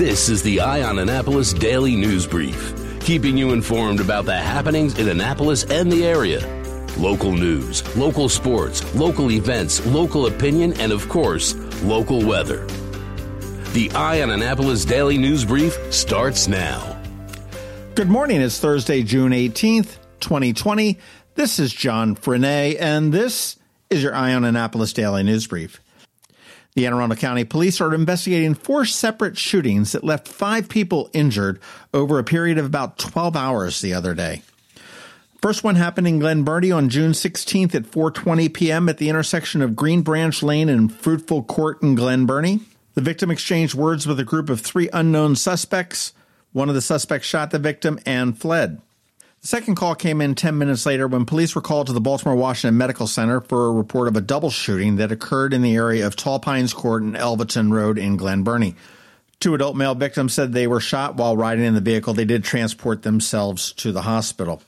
This is the Eye on Annapolis Daily News Brief, keeping you informed about the happenings in Annapolis and the area. Local news, local sports, local events, local opinion, and of course, local weather. The Eye on Annapolis Daily News Brief starts now. Good morning. It's Thursday, June 18th, 2020. This is John Frenaye, and this is your Eye on Annapolis Daily News Brief. The Anne Arundel County Police are investigating four separate shootings that left five people injured over a period of about 12 hours the other day. First one happened in Glen Burnie on June 16th at 4:20 p.m. at the intersection of Green Branch Lane and Fruitful Court in Glen Burnie. The victim exchanged words with a group of three unknown suspects. One of the suspects shot the victim and fled. The second call came in 10 minutes later when police were called to the Baltimore Washington Medical Center for a report of a double shooting that occurred in the area of Tall Pines Court and Elvaton Road in Glen Burnie. Two adult male victims said they were shot while riding in the vehicle. They did transport themselves to the hospital.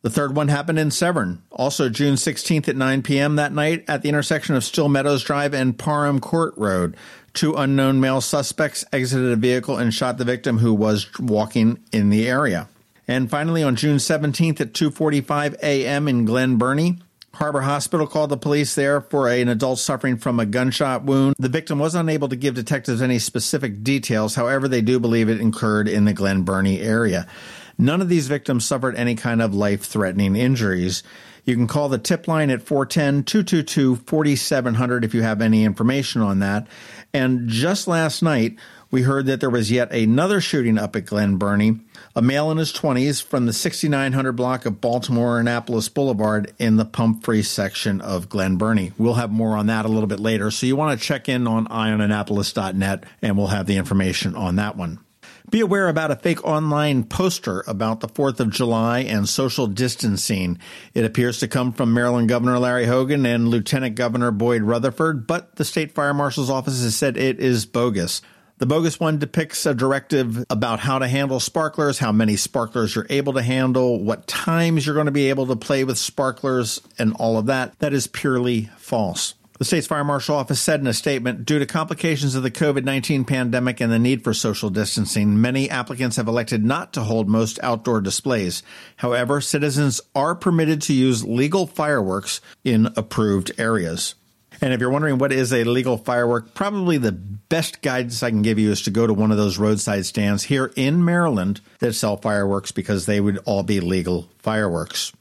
The third one happened in Severn, also June 16th at 9 p.m. that night at the intersection of Still Meadows Drive and Parham Court Road. Two unknown male suspects exited a vehicle and shot the victim who was walking in the area. And finally, on June 17th at 2:45 a.m. in Glen Burnie, Harbor Hospital called the police there for an adult suffering from a gunshot wound. The victim was unable to give detectives any specific details. However, they do believe it occurred in the Glen Burnie area. None of these victims suffered any kind of life-threatening injuries. You can call the tip line at 410 222 4700 if you have any information on that. And just last night, we heard that there was yet another shooting up at Glen Burnie. A male in his 20s from the 6900 block of Baltimore Annapolis Boulevard in the Pumphrey section of Glen Burnie. We'll have more on that a little bit later, so you want to check in on eyeonannapolis.net and we'll have the information on that one. Be aware about a fake online poster about the 4th of July and social distancing. It appears to come from Maryland Governor Larry Hogan and Lieutenant Governor Boyd Rutherford, but the state fire marshal's office has said it is bogus. The bogus one depicts a directive about how to handle sparklers, how many sparklers you're able to handle, what times you're going to be able to play with sparklers, and all of that. That is purely false. The state's fire marshal office said in a statement due to complications of the COVID 19 pandemic and the need for social distancing, many applicants have elected not to hold most outdoor displays. However, citizens are permitted to use legal fireworks in approved areas. And if you're wondering what is a legal firework, probably the best guidance I can give you is to go to one of those roadside stands here in Maryland that sell fireworks because they would all be legal fireworks.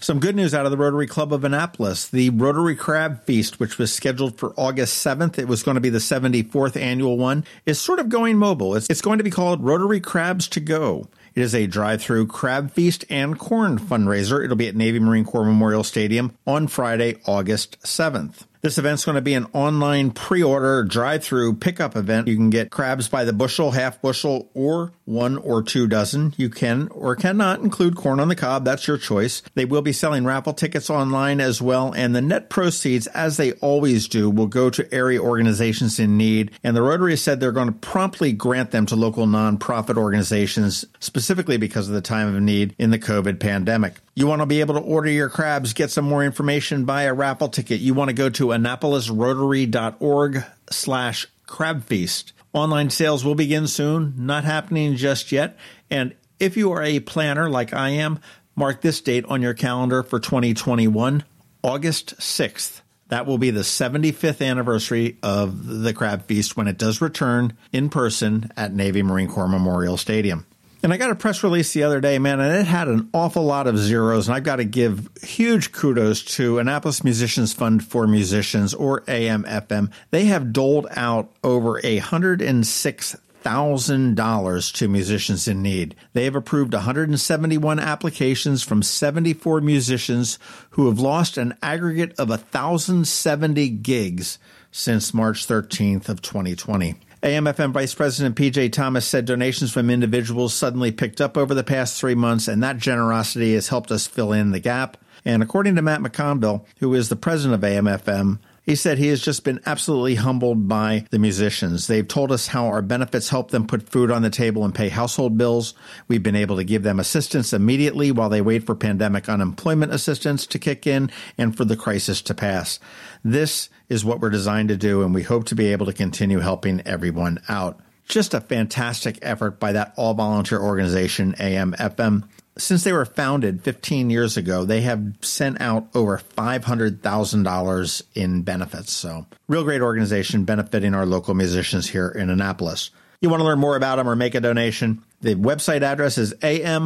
Some good news out of the Rotary Club of Annapolis. The Rotary Crab Feast, which was scheduled for August 7th, it was going to be the 74th annual one, is sort of going mobile. It's, it's going to be called Rotary Crabs to Go. It is a drive through crab feast and corn fundraiser. It'll be at Navy Marine Corps Memorial Stadium on Friday, August 7th. This event's going to be an online pre-order drive-through pickup event. You can get crabs by the bushel, half bushel, or one or two dozen. You can or cannot include corn on the cob. That's your choice. They will be selling raffle tickets online as well, and the net proceeds, as they always do, will go to area organizations in need. And the Rotary said they're going to promptly grant them to local nonprofit organizations, specifically because of the time of need in the COVID pandemic. You want to be able to order your crabs, get some more information, buy a raffle ticket. You want to go to annapolisrotary.org slash crabfeast. Online sales will begin soon, not happening just yet. And if you are a planner like I am, mark this date on your calendar for 2021, August 6th. That will be the 75th anniversary of the Crab Feast when it does return in person at Navy Marine Corps Memorial Stadium. And I got a press release the other day, man, and it had an awful lot of zeros. And I've got to give huge kudos to Annapolis Musicians Fund for Musicians, or AMFM. They have doled out over a hundred and six thousand dollars to musicians in need. They have approved 171 applications from 74 musicians who have lost an aggregate of 1,070 gigs since March 13th of 2020. AMFM Vice President PJ Thomas said donations from individuals suddenly picked up over the past three months, and that generosity has helped us fill in the gap. And according to Matt McConville, who is the president of AMFM, he said he has just been absolutely humbled by the musicians. They've told us how our benefits help them put food on the table and pay household bills. We've been able to give them assistance immediately while they wait for pandemic unemployment assistance to kick in and for the crisis to pass. This is what we're designed to do, and we hope to be able to continue helping everyone out. Just a fantastic effort by that all volunteer organization, AM FM. Since they were founded 15 years ago, they have sent out over $500,000 in benefits. So, real great organization benefiting our local musicians here in Annapolis. You want to learn more about them or make a donation? The website address is am-fm.org.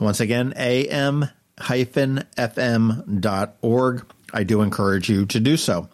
Once again, am-fm.org. I do encourage you to do so.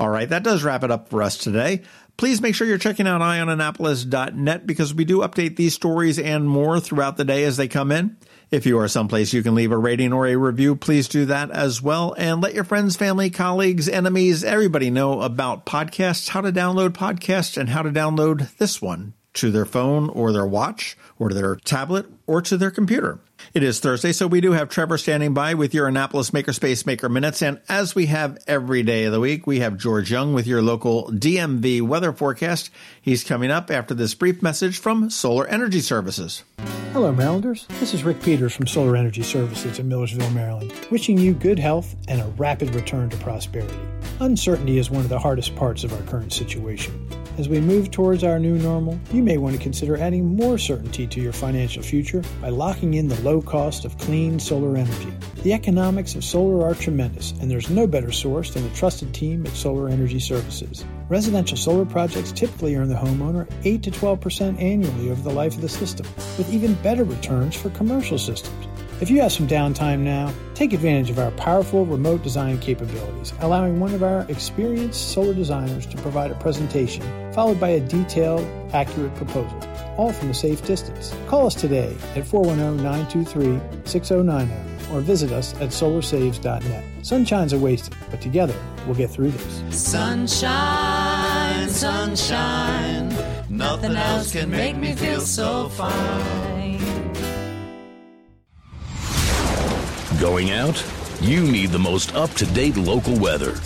All right, that does wrap it up for us today. Please make sure you're checking out eyeonannapolis.net because we do update these stories and more throughout the day as they come in. If you are someplace you can leave a rating or a review, please do that as well. And let your friends, family, colleagues, enemies, everybody know about podcasts, how to download podcasts, and how to download this one to their phone or their watch or their tablet or to their computer. It is Thursday, so we do have Trevor standing by with your Annapolis Makerspace Maker Minutes. And as we have every day of the week, we have George Young with your local DMV weather forecast. He's coming up after this brief message from Solar Energy Services. Hello, Marylanders. This is Rick Peters from Solar Energy Services in Millersville, Maryland, wishing you good health and a rapid return to prosperity. Uncertainty is one of the hardest parts of our current situation. As we move towards our new normal, you may want to consider adding more certainty to your financial future by locking in the low cost of clean solar energy. The economics of solar are tremendous, and there's no better source than the trusted team at Solar Energy Services. Residential solar projects typically earn the homeowner 8 to 12% annually over the life of the system, with even better returns for commercial systems. If you have some downtime now, take advantage of our powerful remote design capabilities, allowing one of our experienced solar designers to provide a presentation, followed by a detailed, accurate proposal, all from a safe distance. Call us today at 410 923 6090 or visit us at solarsaves.net. Sunshine's are wasted, but together we'll get through this. Sunshine, sunshine, nothing else can make me feel so fine. Going out? You need the most up to date local weather.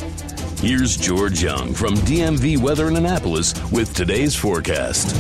Here's George Young from DMV Weather in Annapolis with today's forecast.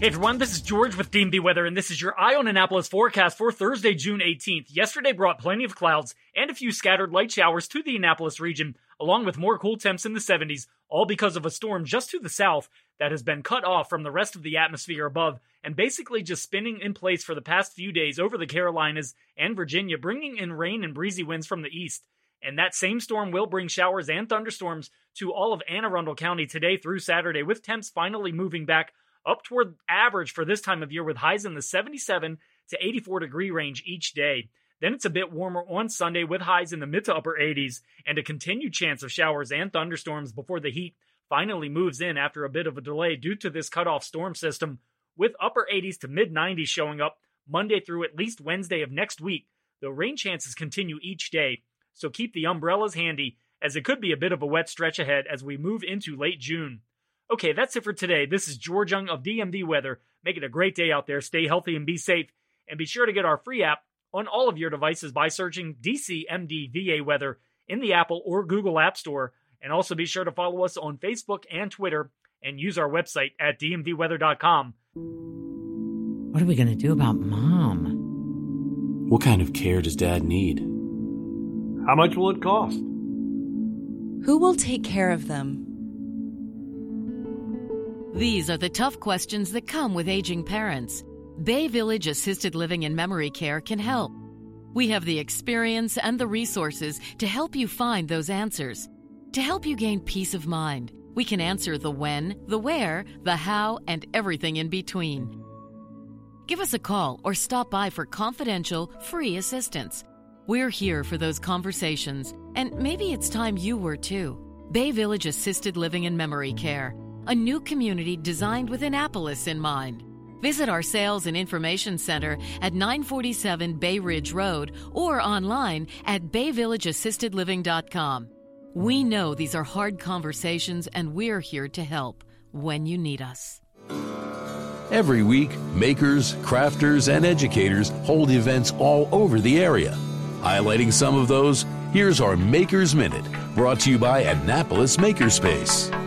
Hey everyone, this is George with DMV Weather, and this is your Eye on Annapolis forecast for Thursday, June 18th. Yesterday brought plenty of clouds and a few scattered light showers to the Annapolis region, along with more cool temps in the 70s, all because of a storm just to the south that has been cut off from the rest of the atmosphere above and basically just spinning in place for the past few days over the Carolinas and Virginia, bringing in rain and breezy winds from the east. And that same storm will bring showers and thunderstorms to all of Anne Arundel County today through Saturday, with temps finally moving back up toward average for this time of year with highs in the 77 to 84 degree range each day. Then it's a bit warmer on Sunday with highs in the mid to upper 80s and a continued chance of showers and thunderstorms before the heat finally moves in after a bit of a delay due to this cutoff storm system, with upper 80s to mid 90s showing up Monday through at least Wednesday of next week. The rain chances continue each day, so keep the umbrellas handy as it could be a bit of a wet stretch ahead as we move into late June. Okay, that's it for today. This is George Young of DMV Weather. Make it a great day out there. Stay healthy and be safe. And be sure to get our free app on all of your devices by searching DCMDVA Weather in the Apple or Google App Store. And also be sure to follow us on Facebook and Twitter and use our website at dmvweather.com. What are we going to do about mom? What kind of care does dad need? How much will it cost? Who will take care of them? These are the tough questions that come with aging parents. Bay Village Assisted Living and Memory Care can help. We have the experience and the resources to help you find those answers. To help you gain peace of mind, we can answer the when, the where, the how, and everything in between. Give us a call or stop by for confidential, free assistance. We're here for those conversations, and maybe it's time you were too. Bay Village Assisted Living and Memory Care, a new community designed with Annapolis in mind. Visit our sales and information center at 947 Bay Ridge Road or online at bayvillageassistedliving.com. We know these are hard conversations and we're here to help when you need us. Every week, makers, crafters, and educators hold events all over the area. Highlighting some of those, here's our Makers Minute, brought to you by Annapolis Makerspace.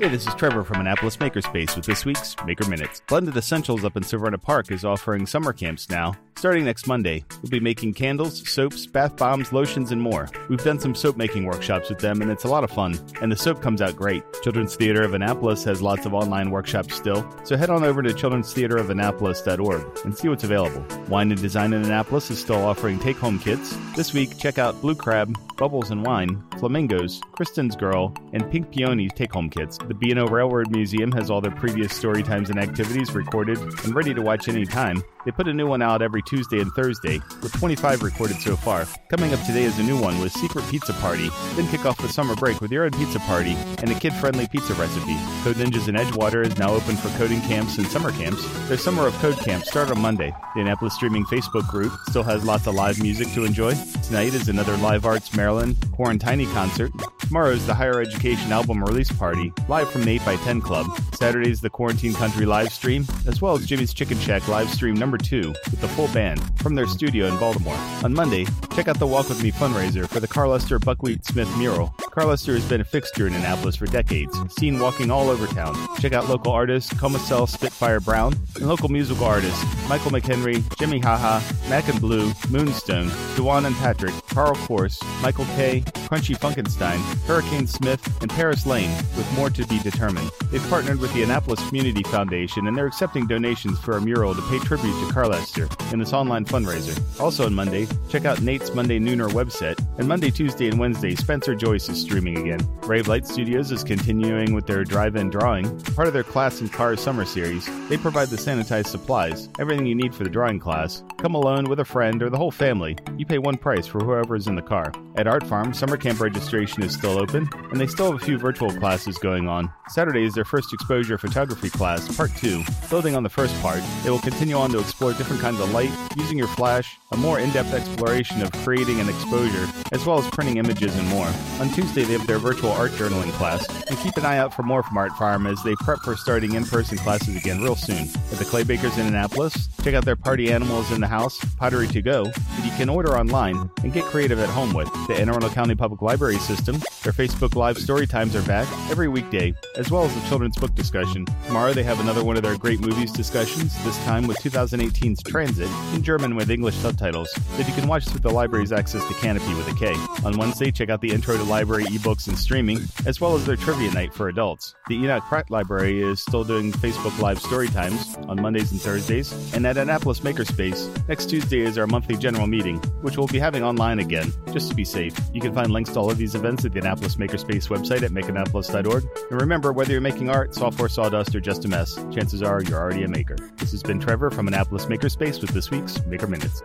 Hey, this is Trevor from Annapolis Makerspace with this week's Maker Minutes. Blended Essentials up in Severna Park is offering summer camps now. Starting next Monday, we'll be making candles, soaps, bath bombs, lotions, and more. We've done some soap making workshops with them, and it's a lot of fun. And the soap comes out great. Children's Theater of Annapolis has lots of online workshops still, so head on over to children'stheaterofannapolis.org and see what's available. Wine and Design in Annapolis is still offering take home kits. This week, check out Blue Crab, Bubbles and Wine, Flamingos, Kristen's Girl, and Pink Peony take home kits. The B&O Railroad Museum has all their previous story times and activities recorded and ready to watch anytime. They put a new one out every Tuesday and Thursday, with 25 recorded so far. Coming up today is a new one with Secret Pizza Party. Then kick off the summer break with your own pizza party and a kid-friendly pizza recipe. Code Ninjas in Edgewater is now open for coding camps and summer camps. Their Summer of Code camp start on Monday. The Annapolis Streaming Facebook group still has lots of live music to enjoy. Tonight is another Live Arts Maryland Quarantini concert. Tomorrow is the Higher Education album release party, live from the 8 x 10 Club. Saturday is the Quarantine Country live stream, as well as Jimmy's Chicken Shack live stream number two with the full band from their studio in Baltimore. On Monday, check out the Walk With Me fundraiser for the Carl Lester Buckwheat Smith mural. Carl Lester has been a fixture in Annapolis for decades, seen walking all over town. Check out local artists Comacel Spitfire Brown and local musical artists Michael McHenry, Jimmy Haha, Mac and Blue, Moonstone, Dewan and Patrick, Carl Course, Michael K, Crunchy Funkenstein, Hurricane Smith, and Paris Lane, with more to be determined. They've partnered with the Annapolis Community Foundation and they're accepting donations for a mural to pay tribute to Carl Lester in this online fundraiser. Also on Monday, check out Nate's Monday Nooner website, and Monday, Tuesday, and Wednesday, Spencer Joyce is streaming again. Rave Light Studios is continuing with their drive-in drawing, part of their Class and Cars summer series. They provide the sanitized supplies, everything you need for the drawing class. Come alone with a friend or the whole family. You pay one price for whoever is in the car. At Art Farm, summer camp registration is still open, and they still have a few virtual classes going on. Saturday is their first exposure photography class, part two. Building on the first part, they will continue on to explore different kinds of light, using your flash, a more in-depth exploration of creating an exposure, as well as printing images and more. On Tuesday, they have their virtual art journaling class, and keep an eye out for more from Art Farm as they prep for starting in-person classes again real soon. At the Clay Bakers in Annapolis, check out their party animals in the house, Pottery to Go, that you can order online and get creative at home with. The Anne Arundel County Public Library System, their Facebook Live story times are back every weekday, as well as the children's book discussion. Tomorrow they have another one of their great movies discussions, this time with 2018's Transit, in German with English subtitles, that you can watch through the library's access to Kanopy with a K. On Wednesday, check out the Intro to Library ebooks and streaming, as well as their trivia night for adults. The Enoch Pratt Library is still doing Facebook Live story times on Mondays and Thursdays, and at Annapolis Makerspace, next Tuesday is our monthly general meeting, which we'll be having online again, just to be safe. You can find links to all of these events at the Annapolis Makerspace website at makeannapolis.org. And remember, whether you're making art, software, sawdust, or just a mess, chances are you're already a maker. This has been Trevor from Annapolis Makerspace with this week's Maker Minutes.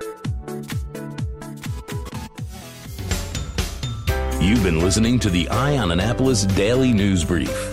You've been listening to the Eye on Annapolis Daily News Brief.